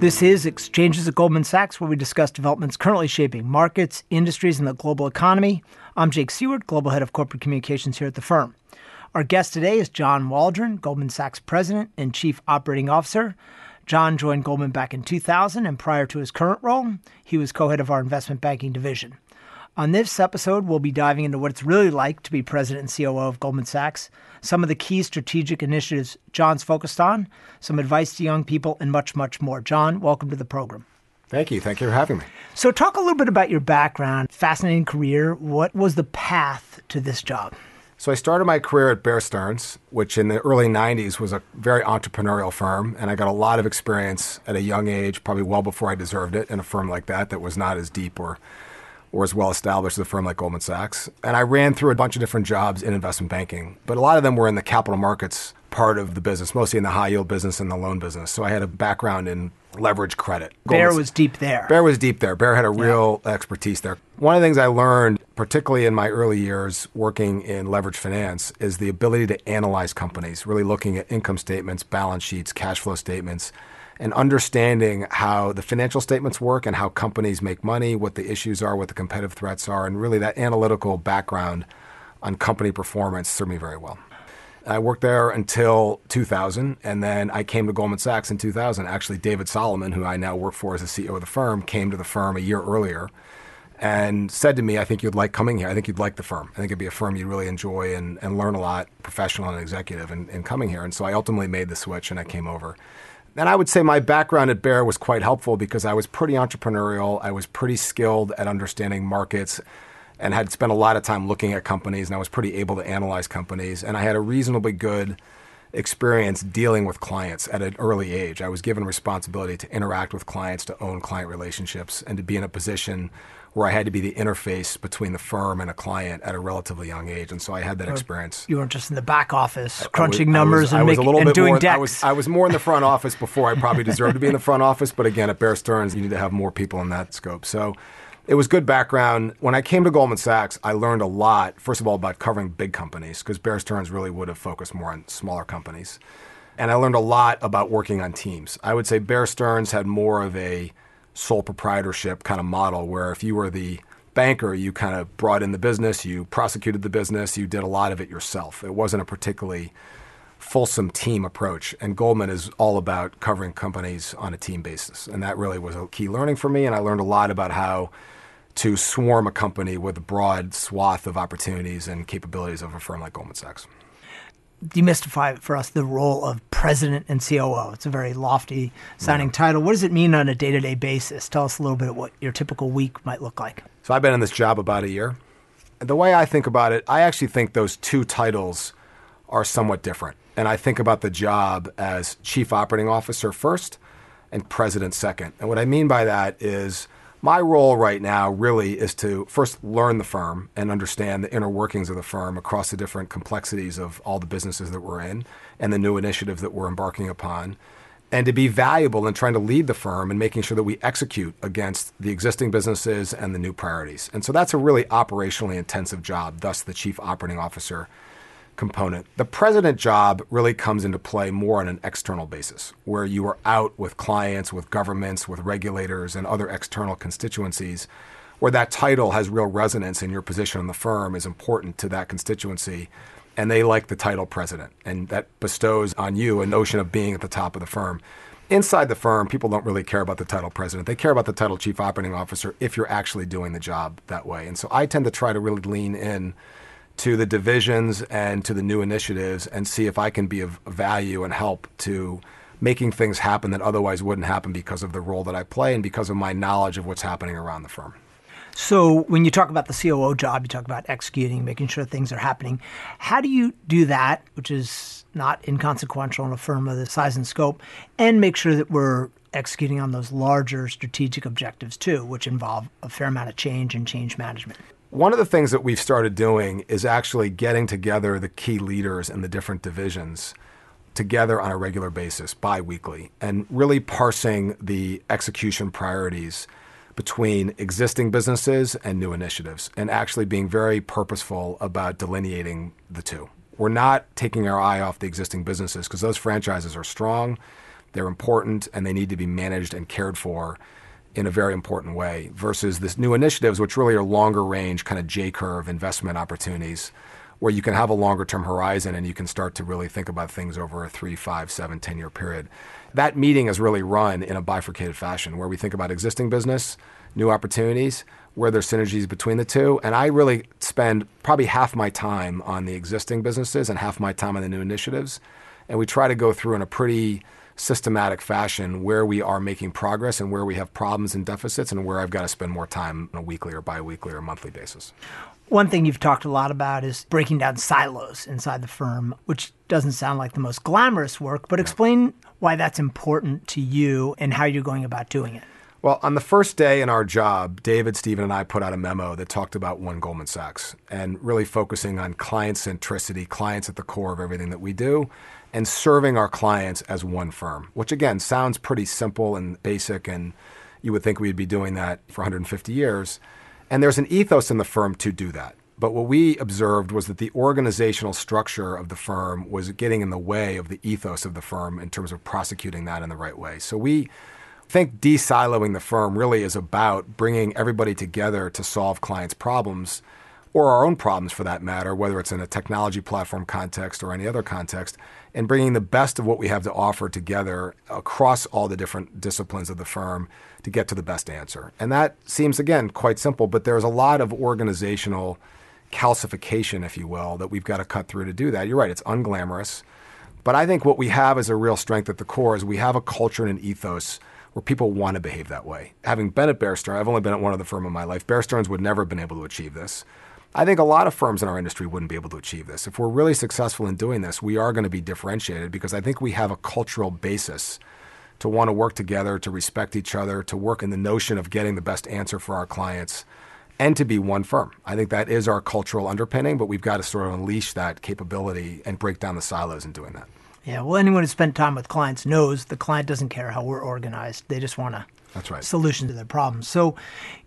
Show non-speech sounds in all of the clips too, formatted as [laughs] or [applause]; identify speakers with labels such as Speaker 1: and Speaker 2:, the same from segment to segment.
Speaker 1: This is Exchanges at Goldman Sachs, where we discuss developments currently shaping markets, industries, and the global economy. I'm Jake Siewert, Global Head of Corporate Communications here at the firm. Our guest today is John Waldron, Goldman Sachs President and Chief Operating Officer. John joined Goldman back in 2000, and prior to his current role, he was co head of our investment banking division. On this episode, we'll be diving into what it's really like to be president and COO of Goldman Sachs, some of the key strategic initiatives John's focused on, some advice to young people, and much, much more. John, welcome to the program.
Speaker 2: Thank you. Thank you for having me.
Speaker 1: So, talk a little bit about your background, fascinating career. What was the path to this job?
Speaker 2: So, I started my career at Bear Stearns, which in the early 90s was a very entrepreneurial firm. And I got a lot of experience at a young age, probably well before I deserved it, in a firm like that that was not as deep or or as well established as a firm like Goldman Sachs. And I ran through a bunch of different jobs in investment banking, but a lot of them were in the capital markets part of the business, mostly in the high yield business and the loan business. So I had a background in leverage credit.
Speaker 1: Goldman Bear was deep there.
Speaker 2: Bear was deep there. Bear had a real yeah. expertise there. One of the things I learned, particularly in my early years working in leverage finance, is the ability to analyze companies, really looking at income statements, balance sheets, cash flow statements and understanding how the financial statements work and how companies make money, what the issues are, what the competitive threats are, and really that analytical background on company performance served me very well. I worked there until 2000, and then I came to Goldman Sachs in 2000. Actually, David Solomon, who I now work for as the CEO of the firm, came to the firm a year earlier and said to me, I think you'd like coming here. I think you'd like the firm. I think it'd be a firm you'd really enjoy and, and learn a lot, professional and executive, in coming here. And so I ultimately made the switch and I came over. And I would say my background at Bear was quite helpful because I was pretty entrepreneurial. I was pretty skilled at understanding markets and had spent a lot of time looking at companies and I was pretty able to analyze companies. And I had a reasonably good experience dealing with clients at an early age. I was given responsibility to interact with clients, to own client relationships, and to be in a position where I had to be the interface between the firm and a client at a relatively young age, and so I had that experience.
Speaker 1: You weren't just in the back office crunching was, numbers was, and, make, and doing
Speaker 2: more,
Speaker 1: decks.
Speaker 2: I was, I was more in the front office before I probably deserved to be in the front office, but again, at Bear Stearns, you need to have more people in that scope. So it was good background. When I came to Goldman Sachs, I learned a lot, first of all, about covering big companies, because Bear Stearns really would have focused more on smaller companies. And I learned a lot about working on teams. I would say Bear Stearns had more of a sole proprietorship kind of model where if you were the banker, you kind of brought in the business, you prosecuted the business, you did a lot of it yourself. It wasn't a particularly fulsome team approach. And Goldman is all about covering companies on a team basis. And that really was a key learning for me. And I learned a lot about how to swarm a company with a broad swath of opportunities and capabilities of a firm like Goldman Sachs
Speaker 1: demystify for us the role of president and COO. It's a very lofty sounding yeah. title. What does it mean on a day to day basis? Tell us a little bit of what your typical week might look like.
Speaker 2: So I've been in this job about a year. The way I think about it, I actually think those two titles are somewhat different. And I think about the job as chief operating officer first and president second. And what I mean by that is my role right now really is to first learn the firm and understand the inner workings of the firm across the different complexities of all the businesses that we're in and the new initiatives that we're embarking upon. And to be valuable in trying to lead the firm and making sure that we execute against the existing businesses and the new priorities. And so that's a really operationally intensive job, thus, the chief operating officer component. The president job really comes into play more on an external basis, where you are out with clients, with governments, with regulators, and other external constituencies, where that title has real resonance in your position in the firm is important to that constituency. And they like the title president, and that bestows on you a notion of being at the top of the firm. Inside the firm, people don't really care about the title president. They care about the title chief operating officer if you're actually doing the job that way. And so I tend to try to really lean in to the divisions and to the new initiatives and see if I can be of value and help to making things happen that otherwise wouldn't happen because of the role that I play and because of my knowledge of what's happening around the firm.
Speaker 1: So, when you talk about the COO job, you talk about executing, making sure things are happening. How do you do that, which is not inconsequential in a firm of the size and scope, and make sure that we're executing on those larger strategic objectives too, which involve a fair amount of change and change management?
Speaker 2: One of the things that we've started doing is actually getting together the key leaders in the different divisions together on a regular basis, bi weekly, and really parsing the execution priorities between existing businesses and new initiatives, and actually being very purposeful about delineating the two. We're not taking our eye off the existing businesses because those franchises are strong They're important and they need to be managed and cared for in a very important way versus this new initiatives, which really are longer range, kind of J curve investment opportunities where you can have a longer term horizon and you can start to really think about things over a three, five, seven, ten year period. That meeting is really run in a bifurcated fashion where we think about existing business, new opportunities, where there's synergies between the two. And I really spend probably half my time on the existing businesses and half my time on the new initiatives. And we try to go through in a pretty systematic fashion where we are making progress and where we have problems and deficits and where I've got to spend more time on a weekly or biweekly or monthly basis.
Speaker 1: One thing you've talked a lot about is breaking down silos inside the firm, which doesn't sound like the most glamorous work, but explain why that's important to you and how you're going about doing it.
Speaker 2: Well, on the first day in our job, David, Stephen, and I put out a memo that talked about One Goldman Sachs and really focusing on client centricity, clients at the core of everything that we do, and serving our clients as one firm, which again sounds pretty simple and basic, and you would think we'd be doing that for 150 years. And there's an ethos in the firm to do that. But what we observed was that the organizational structure of the firm was getting in the way of the ethos of the firm in terms of prosecuting that in the right way. So we think de-siloing the firm really is about bringing everybody together to solve clients' problems or our own problems for that matter, whether it's in a technology platform context or any other context, and bringing the best of what we have to offer together across all the different disciplines of the firm to get to the best answer. And that seems, again, quite simple, but there's a lot of organizational calcification, if you will, that we've got to cut through to do that. You're right, it's unglamorous. But I think what we have as a real strength at the core is we have a culture and an ethos where people want to behave that way. Having been at Bear Stearns, I've only been at one other firm in my life. Bear Stearns would never have been able to achieve this. I think a lot of firms in our industry wouldn't be able to achieve this. If we're really successful in doing this, we are going to be differentiated because I think we have a cultural basis to want to work together, to respect each other, to work in the notion of getting the best answer for our clients, and to be one firm. I think that is our cultural underpinning, but we've got to sort of unleash that capability and break down the silos in doing that.
Speaker 1: Yeah, well, anyone who's spent time with clients knows the client doesn't care how we're organized. They just want a
Speaker 2: That's right.
Speaker 1: solution to their problems. So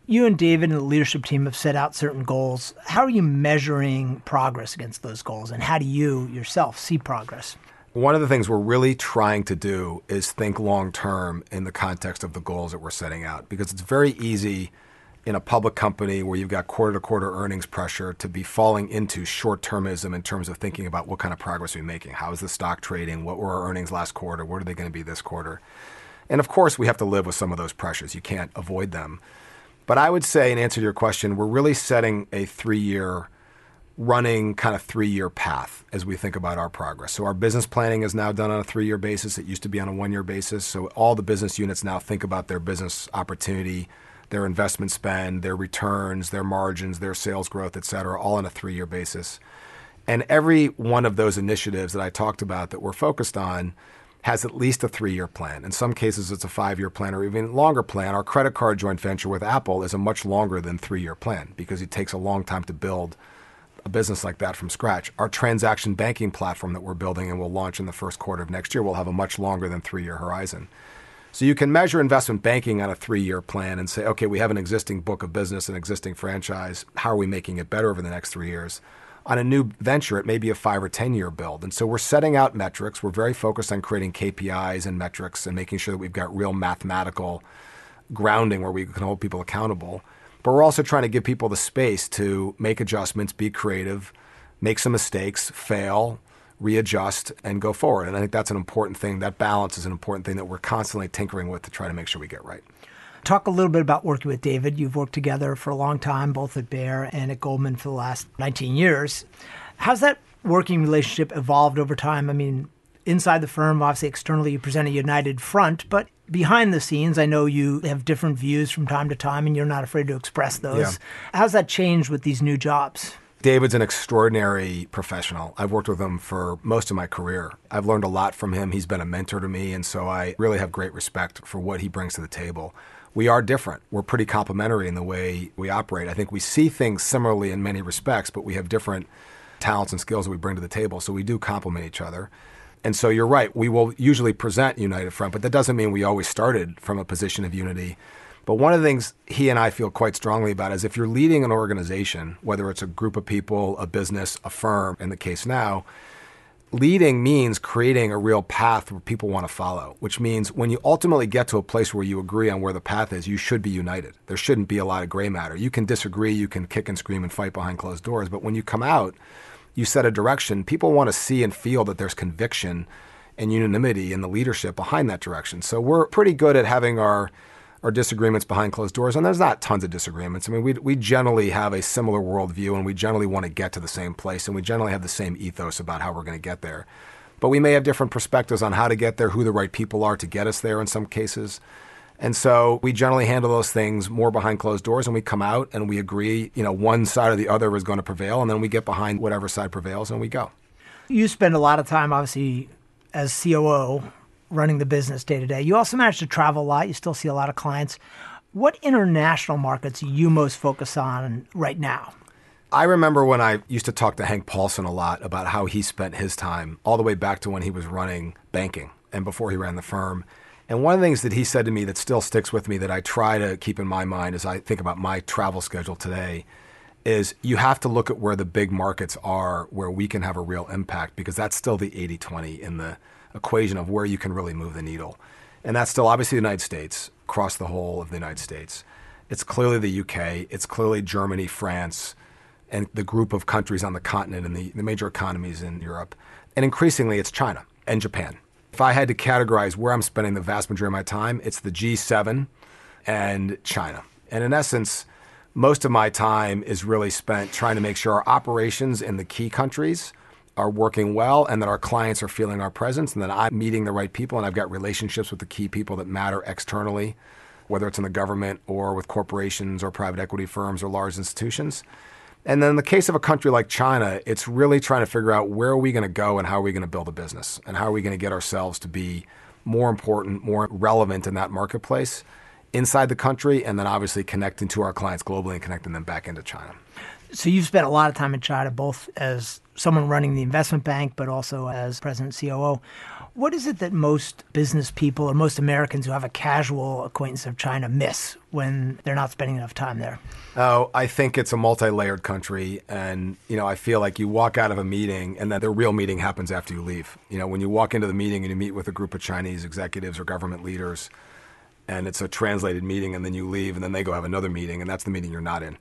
Speaker 1: you and David and the leadership team have set out certain goals. How are you measuring progress against those goals? And how do you yourself see progress?
Speaker 2: One of the things we're really trying to do is think long term in the context of the goals that we're setting out because it's very easy in a public company where you've got quarter to quarter earnings pressure to be falling into short termism in terms of thinking about what kind of progress we're making. How is the stock trading? What were our earnings last quarter? What are they going to be this quarter? And of course, we have to live with some of those pressures. You can't avoid them. But I would say, in answer to your question, we're really setting a three year running kind of three year path as we think about our progress. So our business planning is now done on a three year basis. It used to be on a one year basis. So all the business units now think about their business opportunity their investment spend, their returns, their margins, their sales growth, et cetera, all on a three year basis. And every one of those initiatives that I talked about that we're focused on has at least a three year plan. In some cases, it's a five year plan or even longer plan. Our credit card joint venture with Apple is a much longer than three year plan because it takes a long time to build a business like that from scratch. Our transaction banking platform that we're building and will launch in the first quarter of next year will have a much longer than three year horizon. So you can measure investment banking on a three year plan and say, okay, we have an existing book of business, an existing franchise. How are we making it better over the next three years? On a new venture, it may be a five or 10 year build. And so we're setting out metrics. We're very focused on creating KPIs and metrics and making sure that we've got real mathematical grounding where we can hold people accountable. But we're also trying to give people the space to make adjustments, be creative, make some mistakes, fail, readjust, and go forward. And I think that's an important thing. That balance is an important thing that we're constantly tinkering with to try to make sure we get right.
Speaker 1: Talk a little bit about working with David. You've worked together for a long time, both at Bear and at Goldman for the last 19 years. How's that working relationship evolved over time? I mean, inside the firm, obviously externally, you present a united front, but behind the scenes, I know you have different views from time to time and you're not afraid to express those. Yeah. How's that changed with these new jobs?
Speaker 2: David's an extraordinary professional. I've worked with him for most of my career. I've learned a lot from him. He's been a mentor to me, and so I really have great respect for what he brings to the table. We are different. We're pretty complementary in the way we operate. I think we see things similarly in many respects, but we have different talents and skills that we bring to the table, so we do complement each other. And so you're right, we will usually present United Front, but that doesn't mean we always started from a position of unity. But one of the things he and I feel quite strongly about is if you're leading an organization, whether it's a group of people, a business, a firm, in the case now, leading means creating a real path where people want to follow, which means when you ultimately get to a place where you agree on where the path is, you should be united. There shouldn't be a lot of gray matter. You can disagree, you can kick and scream and fight behind closed doors, but when you come out, you set a direction. People want to see and feel that there's conviction and unanimity in the leadership behind that direction. So we're pretty good at having our our disagreements behind closed doors, and there's not tons of disagreements. I mean, we we generally have a similar worldview, and we generally want to get to the same place, and we generally have the same ethos about how we're going to get there. But we may have different perspectives on how to get there, who the right people are to get us there in some cases. And so we generally handle those things more behind closed doors and we come out and we agree, you know, one side or the other is going to prevail and then we get behind whatever side prevails and we go.
Speaker 1: You spend a lot of time obviously as COO running the business day to day. You also manage to travel a lot. You still see a lot of clients. What international markets you most focus on right now?
Speaker 2: I remember when I used to talk to Hank Paulson a lot about how he spent his time all the way back to when he was running banking and before he ran the firm. And one of the things that he said to me that still sticks with me that I try to keep in my mind as I think about my travel schedule today is you have to look at where the big markets are where we can have a real impact because that's still the 80 20 in the equation of where you can really move the needle. And that's still obviously the United States, across the whole of the United States. It's clearly the UK, it's clearly Germany, France, and the group of countries on the continent and the, the major economies in Europe. And increasingly, it's China and Japan. If I had to categorize where I'm spending the vast majority of my time, it's the G7 and China. And in essence, most of my time is really spent trying to make sure our operations in the key countries are working well and that our clients are feeling our presence and that I'm meeting the right people and I've got relationships with the key people that matter externally, whether it's in the government or with corporations or private equity firms or large institutions. And then in the case of a country like China, it's really trying to figure out where are we going to go and how are we going to build a business and how are we going to get ourselves to be more important, more relevant in that marketplace inside the country and then obviously connecting to our clients globally and connecting them back into China.
Speaker 1: So you've spent a lot of time in China, both as someone running the investment bank, but also as president COO. What is it that most business people or most Americans who have a casual acquaintance of China miss when they're not spending enough time there?
Speaker 2: Oh, I think it's a multi-layered country, and you know, I feel like you walk out of a meeting, and then the real meeting happens after you leave. You know, when you walk into the meeting and you meet with a group of Chinese executives or government leaders, and it's a translated meeting, and then you leave, and then they go have another meeting, and that's the meeting you're not in.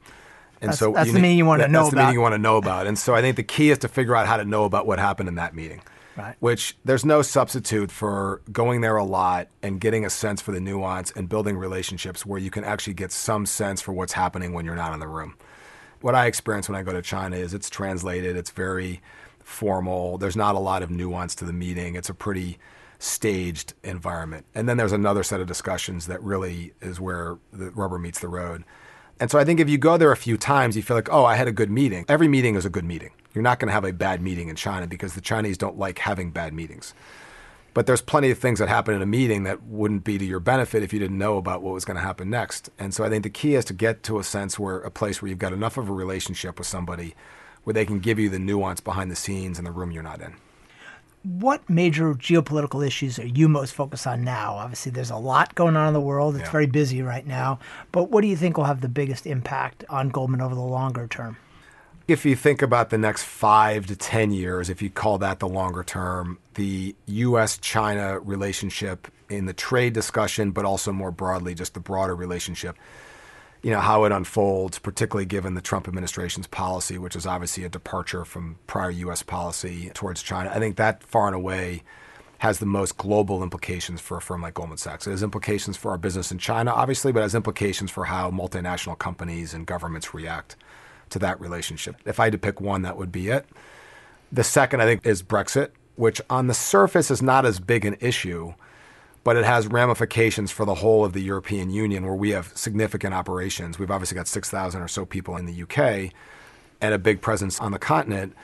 Speaker 1: And that's, so that's the meeting you want
Speaker 2: that,
Speaker 1: to know
Speaker 2: that's
Speaker 1: about.
Speaker 2: the meeting you want to know about. And so I think the key is to figure out how to know about what happened in that meeting.
Speaker 1: Right.
Speaker 2: Which there's no substitute for going there a lot and getting a sense for the nuance and building relationships where you can actually get some sense for what's happening when you're not in the room. What I experience when I go to China is it's translated, it's very formal, there's not a lot of nuance to the meeting. It's a pretty staged environment. And then there's another set of discussions that really is where the rubber meets the road. And so I think if you go there a few times, you feel like, oh, I had a good meeting. Every meeting is a good meeting. You're not going to have a bad meeting in China because the Chinese don't like having bad meetings. But there's plenty of things that happen in a meeting that wouldn't be to your benefit if you didn't know about what was going to happen next. And so I think the key is to get to a sense where a place where you've got enough of a relationship with somebody where they can give you the nuance behind the scenes in the room you're not in
Speaker 1: what major geopolitical issues are you most focused on now? Obviously, there's a lot going on in the world. It's yeah. very busy right now. But what do you think will have the biggest impact on Goldman over the longer term?
Speaker 2: If you think about the next five to 10 years, if you call that the longer term, the US China relationship in the trade discussion, but also more broadly, just the broader relationship you know, how it unfolds, particularly given the Trump administration's policy, which is obviously a departure from prior U.S. policy towards China. I think that far and away has the most global implications for a firm like Goldman Sachs. It has implications for our business in China, obviously, but has implications for how multinational companies and governments react to that relationship. If I had to pick one, that would be it. The second, I think, is Brexit, which on the surface is not as big an issue but it has ramifications for the whole of the European Union where we have significant operations. We've obviously got 6,000 or so people in the UK and a big presence on the continent.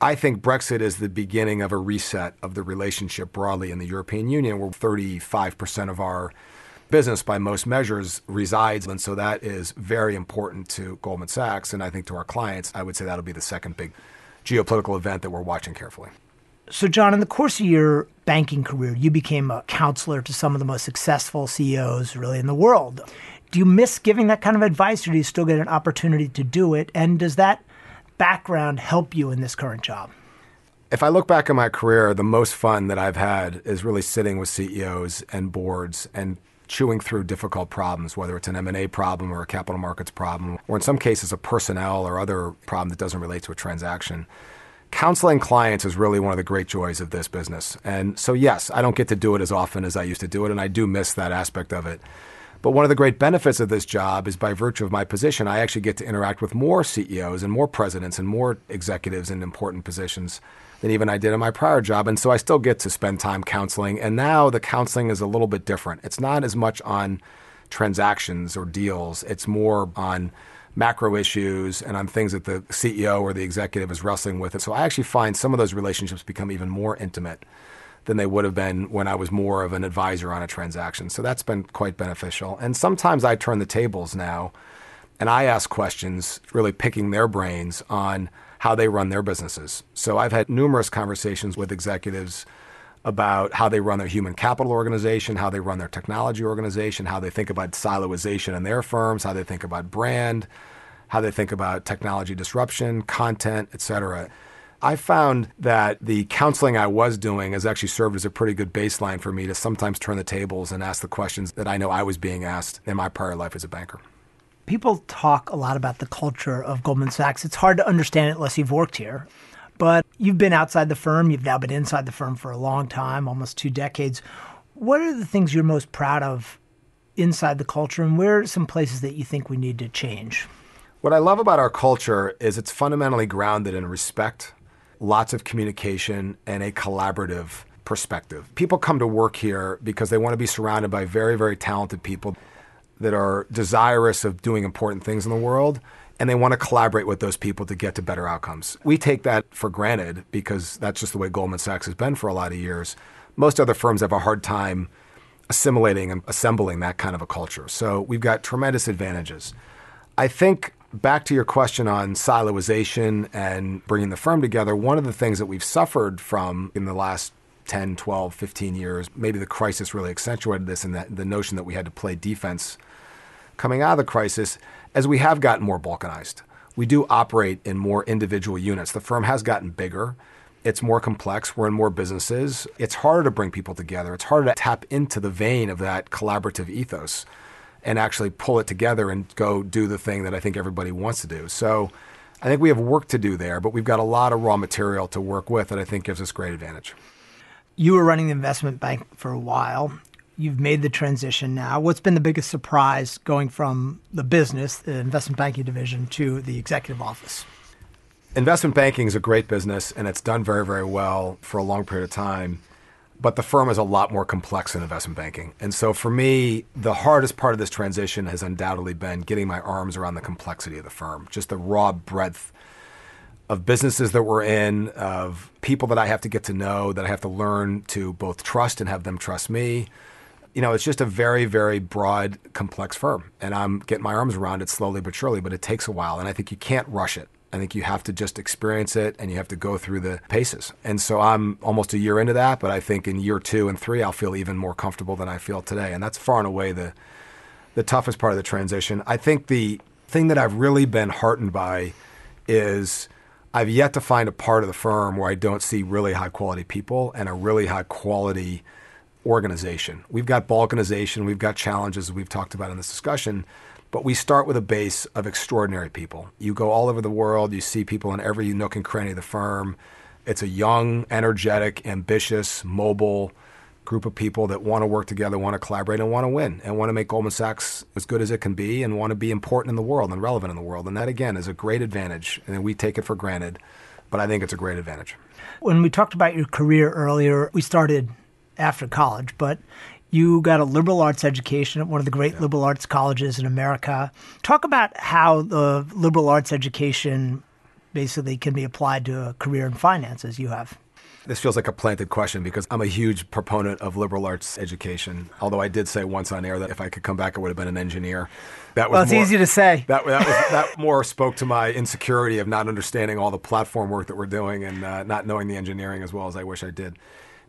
Speaker 2: I think Brexit is the beginning of a reset of the relationship broadly in the European Union, where 35% of our business by most measures resides. And so that is very important to Goldman Sachs. And I think to our clients, I would say that'll be the second big geopolitical event that we're watching carefully.
Speaker 1: So, John, in the course of your banking career, you became a counselor to some of the most successful CEOs really in the world. Do you miss giving that kind of advice, or do you still get an opportunity to do it? And does that background help you in this current job?
Speaker 2: If I look back in my career, the most fun that I've had is really sitting with CEOs and boards and chewing through difficult problems, whether it's an M&A problem or a capital markets problem, or in some cases a personnel or other problem that doesn't relate to a transaction. Counseling clients is really one of the great joys of this business. And so, yes, I don't get to do it as often as I used to do it, and I do miss that aspect of it. But one of the great benefits of this job is by virtue of my position, I actually get to interact with more CEOs and more presidents and more executives in important positions than even I did in my prior job. And so I still get to spend time counseling. And now the counseling is a little bit different. It's not as much on transactions or deals, it's more on macro issues and on things that the CEO or the executive is wrestling with. And so I actually find some of those relationships become even more intimate than they would have been when I was more of an advisor on a transaction. So that's been quite beneficial. And sometimes I turn the tables now and I ask questions, really picking their brains on how they run their businesses. So I've had numerous conversations with executives about how they run their human capital organization, how they run their technology organization, how they think about siloization in their firms, how they think about brand, how they think about technology disruption, content, et cetera. I found that the counseling I was doing has actually served as a pretty good baseline for me to sometimes turn the tables and ask the questions that I know I was being asked in my prior life as a banker.
Speaker 1: People talk a lot about the culture of Goldman Sachs. It's hard to understand it unless you've worked here. But you've been outside the firm, you've now been inside the firm for a long time, almost two decades. What are the things you're most proud of inside the culture, and where are some places that you think we need to change?
Speaker 2: What I love about our culture is it's fundamentally grounded in respect, lots of communication, and a collaborative perspective. People come to work here because they want to be surrounded by very, very talented people that are desirous of doing important things in the world and they want to collaborate with those people to get to better outcomes. We take that for granted because that's just the way Goldman Sachs has been for a lot of years. Most other firms have a hard time assimilating and assembling that kind of a culture. So we've got tremendous advantages. I think back to your question on siloization and bringing the firm together, one of the things that we've suffered from in the last 10, 12, 15 years, maybe the crisis really accentuated this and the notion that we had to play defense coming out of the crisis, as we have gotten more balkanized. We do operate in more individual units. The firm has gotten bigger. It's more complex. We're in more businesses. It's harder to bring people together. It's harder to tap into the vein of that collaborative ethos and actually pull it together and go do the thing that I think everybody wants to do. So I think we have work to do there, but we've got a lot of raw material to work with that I think gives us great advantage.
Speaker 1: You were running the investment bank for a while. You've made the transition now. What's been the biggest surprise going from the business, the investment banking division, to the executive office?
Speaker 2: Investment banking is a great business and it's done very, very well for a long period of time. But the firm is a lot more complex than investment banking. And so for me, the hardest part of this transition has undoubtedly been getting my arms around the complexity of the firm, just the raw breadth of businesses that we're in, of people that I have to get to know, that I have to learn to both trust and have them trust me. You know, it's just a very, very broad, complex firm. And I'm getting my arms around it slowly but surely, but it takes a while. And I think you can't rush it. I think you have to just experience it and you have to go through the paces. And so I'm almost a year into that, but I think in year two and three, I'll feel even more comfortable than I feel today. And that's far and away the, the toughest part of the transition. I think the thing that I've really been heartened by is I've yet to find a part of the firm where I don't see really high quality people and a really high quality organization. We've got balkanization, we've got challenges we've talked about in this discussion, but we start with a base of extraordinary people. You go all over the world, you see people in every nook and cranny of the firm. It's a young, energetic, ambitious, mobile, group of people that want to work together, want to collaborate, and want to win, and want to make Goldman Sachs as good as it can be, and want to be important in the world and relevant in the world. And that, again, is a great advantage. And we take it for granted, but I think it's a great advantage.
Speaker 1: When we talked about your career earlier, we started after college, but you got a liberal arts education at one of the great yeah. liberal arts colleges in America. Talk about how the liberal arts education basically can be applied to a career in finance as you have.
Speaker 2: This feels like a planted question because I'm a huge proponent of liberal arts education. Although I did say once on air that if I could come back, I would have been an engineer.
Speaker 1: That was well, it's more, easy to say.
Speaker 2: That that, was, [laughs] that more spoke to my insecurity of not understanding all the platform work that we're doing and uh, not knowing the engineering as well as I wish I did.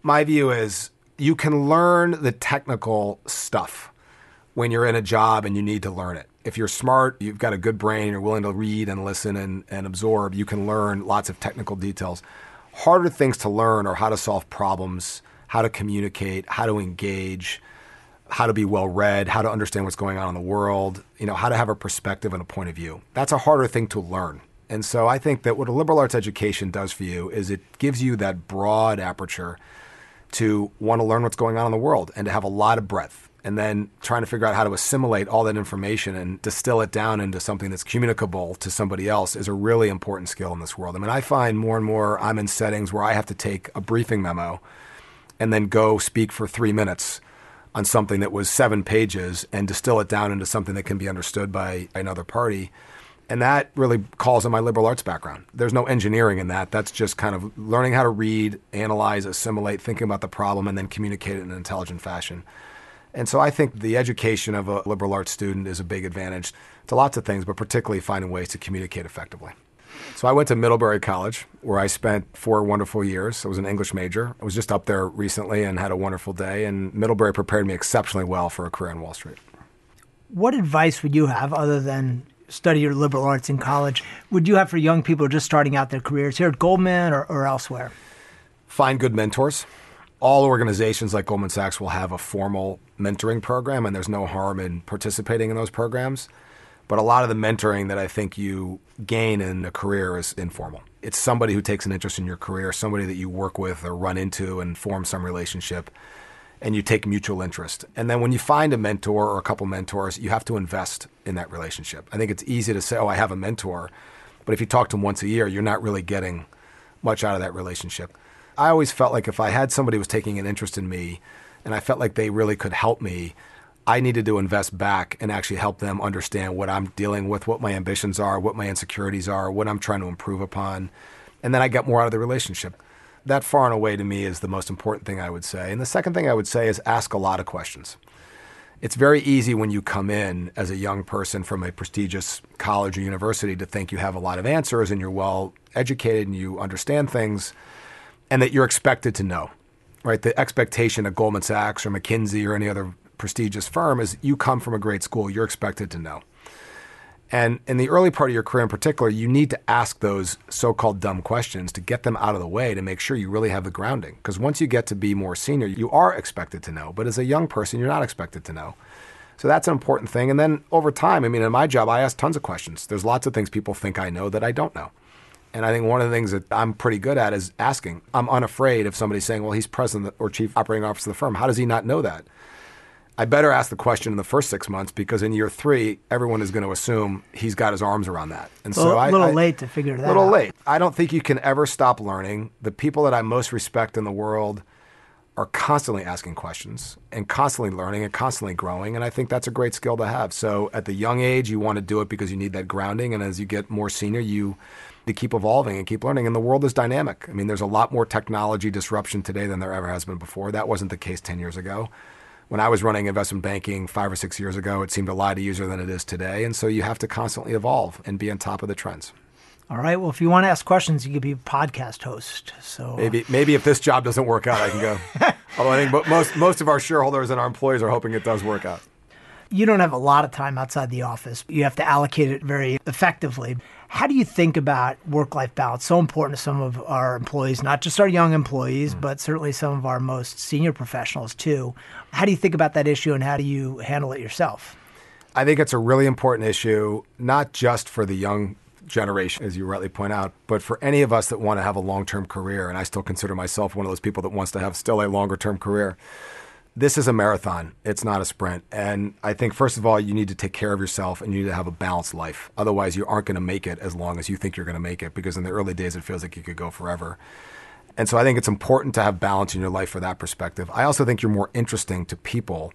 Speaker 2: My view is you can learn the technical stuff when you're in a job and you need to learn it. If you're smart, you've got a good brain, you're willing to read and listen and, and absorb, you can learn lots of technical details harder things to learn are how to solve problems, how to communicate, how to engage, how to be well read, how to understand what's going on in the world, you know, how to have a perspective and a point of view. That's a harder thing to learn. And so I think that what a liberal arts education does for you is it gives you that broad aperture to want to learn what's going on in the world and to have a lot of breadth. And then trying to figure out how to assimilate all that information and distill it down into something that's communicable to somebody else is a really important skill in this world. I mean, I find more and more I'm in settings where I have to take a briefing memo and then go speak for three minutes on something that was seven pages and distill it down into something that can be understood by another party. And that really calls on my liberal arts background. There's no engineering in that. That's just kind of learning how to read, analyze, assimilate, thinking about the problem, and then communicate it in an intelligent fashion. And so I think the education of a liberal arts student is a big advantage to lots of things, but particularly finding ways to communicate effectively. So I went to Middlebury College, where I spent four wonderful years. I was an English major. I was just up there recently and had a wonderful day. And Middlebury prepared me exceptionally well for a career on Wall Street.
Speaker 1: What advice would you have, other than study your liberal arts in college, would you have for young people just starting out their careers here at Goldman or, or elsewhere?
Speaker 2: Find good mentors. All organizations like Goldman Sachs will have a formal mentoring program, and there's no harm in participating in those programs. But a lot of the mentoring that I think you gain in a career is informal. It's somebody who takes an interest in your career, somebody that you work with or run into and form some relationship, and you take mutual interest. And then when you find a mentor or a couple mentors, you have to invest in that relationship. I think it's easy to say, oh, I have a mentor. But if you talk to them once a year, you're not really getting much out of that relationship. I always felt like if I had somebody who was taking an interest in me and I felt like they really could help me, I needed to invest back and actually help them understand what I'm dealing with, what my ambitions are, what my insecurities are, what I'm trying to improve upon. And then I get more out of the relationship. That far and away to me is the most important thing I would say. And the second thing I would say is ask a lot of questions. It's very easy when you come in as a young person from a prestigious college or university to think you have a lot of answers and you're well educated and you understand things and that you're expected to know. Right? The expectation at Goldman Sachs or McKinsey or any other prestigious firm is you come from a great school, you're expected to know. And in the early part of your career in particular, you need to ask those so called dumb questions to get them out of the way to make sure you really have the grounding. Because once you get to be more senior, you are expected to know. But as a young person, you're not expected to know. So that's an important thing. And then over time, I mean, in my job, I ask tons of questions. There's lots of things people think I know that I don't know. And I think one of the things that I'm pretty good at is asking. I'm unafraid of somebody saying, well, he's president or chief operating officer of the firm. How does he not know that? I better ask the question in the first six months because in year three, everyone is going to assume he's got his arms around that.
Speaker 1: And so I'm a little I, late to figure that
Speaker 2: out. A little
Speaker 1: out.
Speaker 2: late. I don't think you can ever stop learning. The people that I most respect in the world are constantly asking questions and constantly learning and constantly growing. And I think that's a great skill to have. So at the young age, you want to do it because you need that grounding. And as you get more senior, you to keep evolving and keep learning. And the world is dynamic. I mean, there's a lot more technology disruption today than there ever has been before. That wasn't the case 10 years ago when I was running investment banking five or six years ago, it seemed a lot easier than it is today. And so you have to constantly evolve and be on top of the trends.
Speaker 1: All right. Well, if you want to ask questions, you could be a podcast host. So
Speaker 2: uh, maybe maybe if this job doesn't work out, I can go. [laughs] Although I think most most of our shareholders and our employees are hoping it does work out.
Speaker 1: You don't have a lot of time outside the office. You have to allocate it very effectively. How do you think about work life balance? So important to some of our employees, not just our young employees, mm. but certainly some of our most senior professionals too. How do you think about that issue and how do you handle it yourself?
Speaker 2: I think it's a really important issue, not just for the young generation, as you rightly point out, but for any of us that want to have a long term career. And I still consider myself one of those people that wants to have still a longer term career this is a marathon. It's not a sprint. And I think, first of all, you need to take care of yourself and you need to have a balanced life. Otherwise, you aren't going to make it as long as you think you're going to make it because in the early days, it feels like you could go forever. And so I think it's important to have balance in your life for that perspective. I also think you're more interesting to people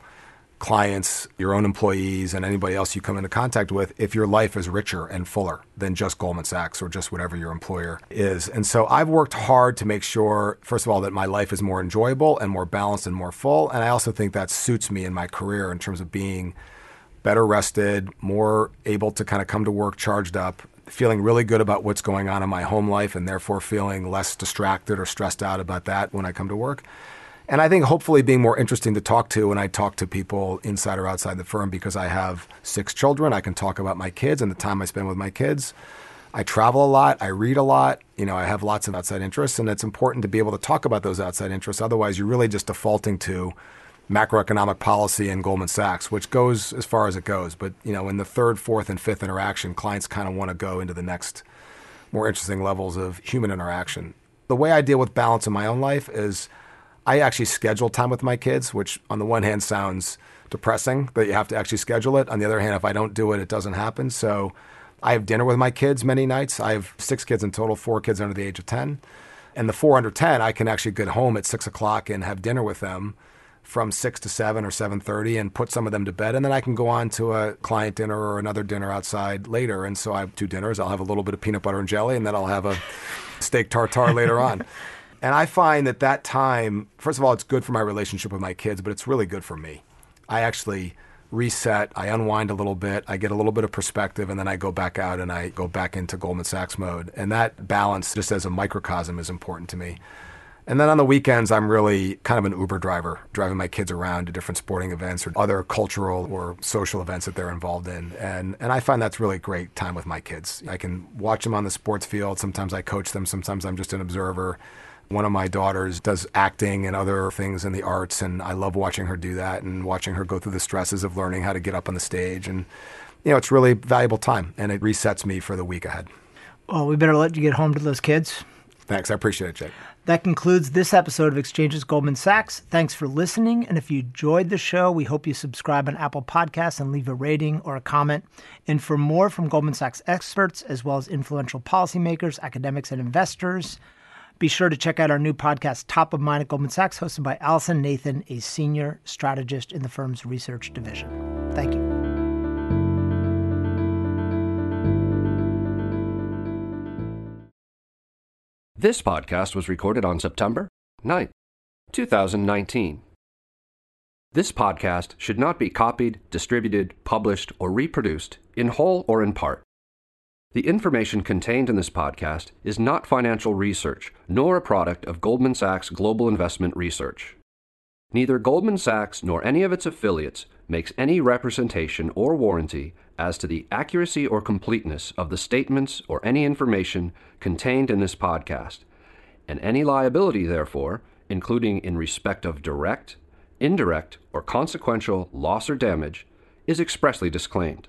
Speaker 2: clients, your own employees, and anybody else you come into contact with if your life is richer and fuller than just Goldman Sachs or just whatever your employer is. And so I've worked hard to make sure, first of all, that my life is more enjoyable and more balanced and more full. And I also think that suits me in my career in terms of being better rested, more able to kind of come to work charged up, feeling really good about what's going on in my home life, and therefore feeling less distracted or stressed out about that when I come to work. And I think hopefully being more interesting to talk to when I talk to people inside or outside the firm because I have six children. I can talk about my kids and the time I spend with my kids. I travel a lot, I read a lot, you know, I have lots of outside interests, and it's important to be able to talk about those outside interests. Otherwise, you're really just defaulting to macroeconomic policy and Goldman Sachs, which goes as far as it goes. But, you know, in the third, fourth, and fifth interaction, clients kind of want to go into the next more interesting levels of human interaction. The way I deal with balance in my own life is I actually schedule time with my kids, which on the one hand sounds depressing that you have to actually schedule it. On the other hand, if I don't do it, it doesn't happen. So I have dinner with my kids many nights. I have six kids in total, four kids under the age of 10. And the four under 10, I can actually get home at six o'clock and have dinner with them from six to seven or 7.30 and put some of them to bed. And then I can go on to a client dinner or another dinner outside later. And so I have two dinners. I'll have a little bit of peanut butter and jelly, and then I'll have a steak tartare later on. [laughs] And I find that that time, first of all, it's good for my relationship with my kids, but it's really good for me. I actually reset, I unwind a little bit, I get a little bit of perspective, and then I go back out and I go back into Goldman Sachs mode. And that balance, just as a microcosm, is important to me. And then on the weekends, I'm really kind of an Uber driver, driving my kids around to different sporting events or other cultural or social events that they're involved in. And, and I find that's really great time with my kids. I can watch them on the sports field. Sometimes I coach them, sometimes I'm just an observer. One of my daughters does acting and other things in the arts, and I love watching her do that and watching her go through the stresses of learning how to get up on the stage. And, you know, it's really valuable time, and it resets me for the week ahead.
Speaker 1: Well, we better let you get home to those kids.
Speaker 2: Thanks. I appreciate it, Jake.
Speaker 1: That concludes this episode of Exchanges Goldman Sachs. Thanks for listening. And if you enjoyed the show, we hope you subscribe on Apple Podcasts and leave a rating or a comment. And for more from Goldman Sachs experts, as well as influential policymakers, academics, and investors, be sure to check out our new podcast, Top of Mind at Goldman Sachs, hosted by Allison Nathan, a senior strategist in the firm's research division. Thank you.
Speaker 3: This podcast was recorded on September 9th, 2019. This podcast should not be copied, distributed, published, or reproduced in whole or in part. The information contained in this podcast is not financial research, nor a product of Goldman Sachs Global Investment Research. Neither Goldman Sachs nor any of its affiliates makes any representation or warranty as to the accuracy or completeness of the statements or any information contained in this podcast, and any liability, therefore, including in respect of direct, indirect, or consequential loss or damage, is expressly disclaimed.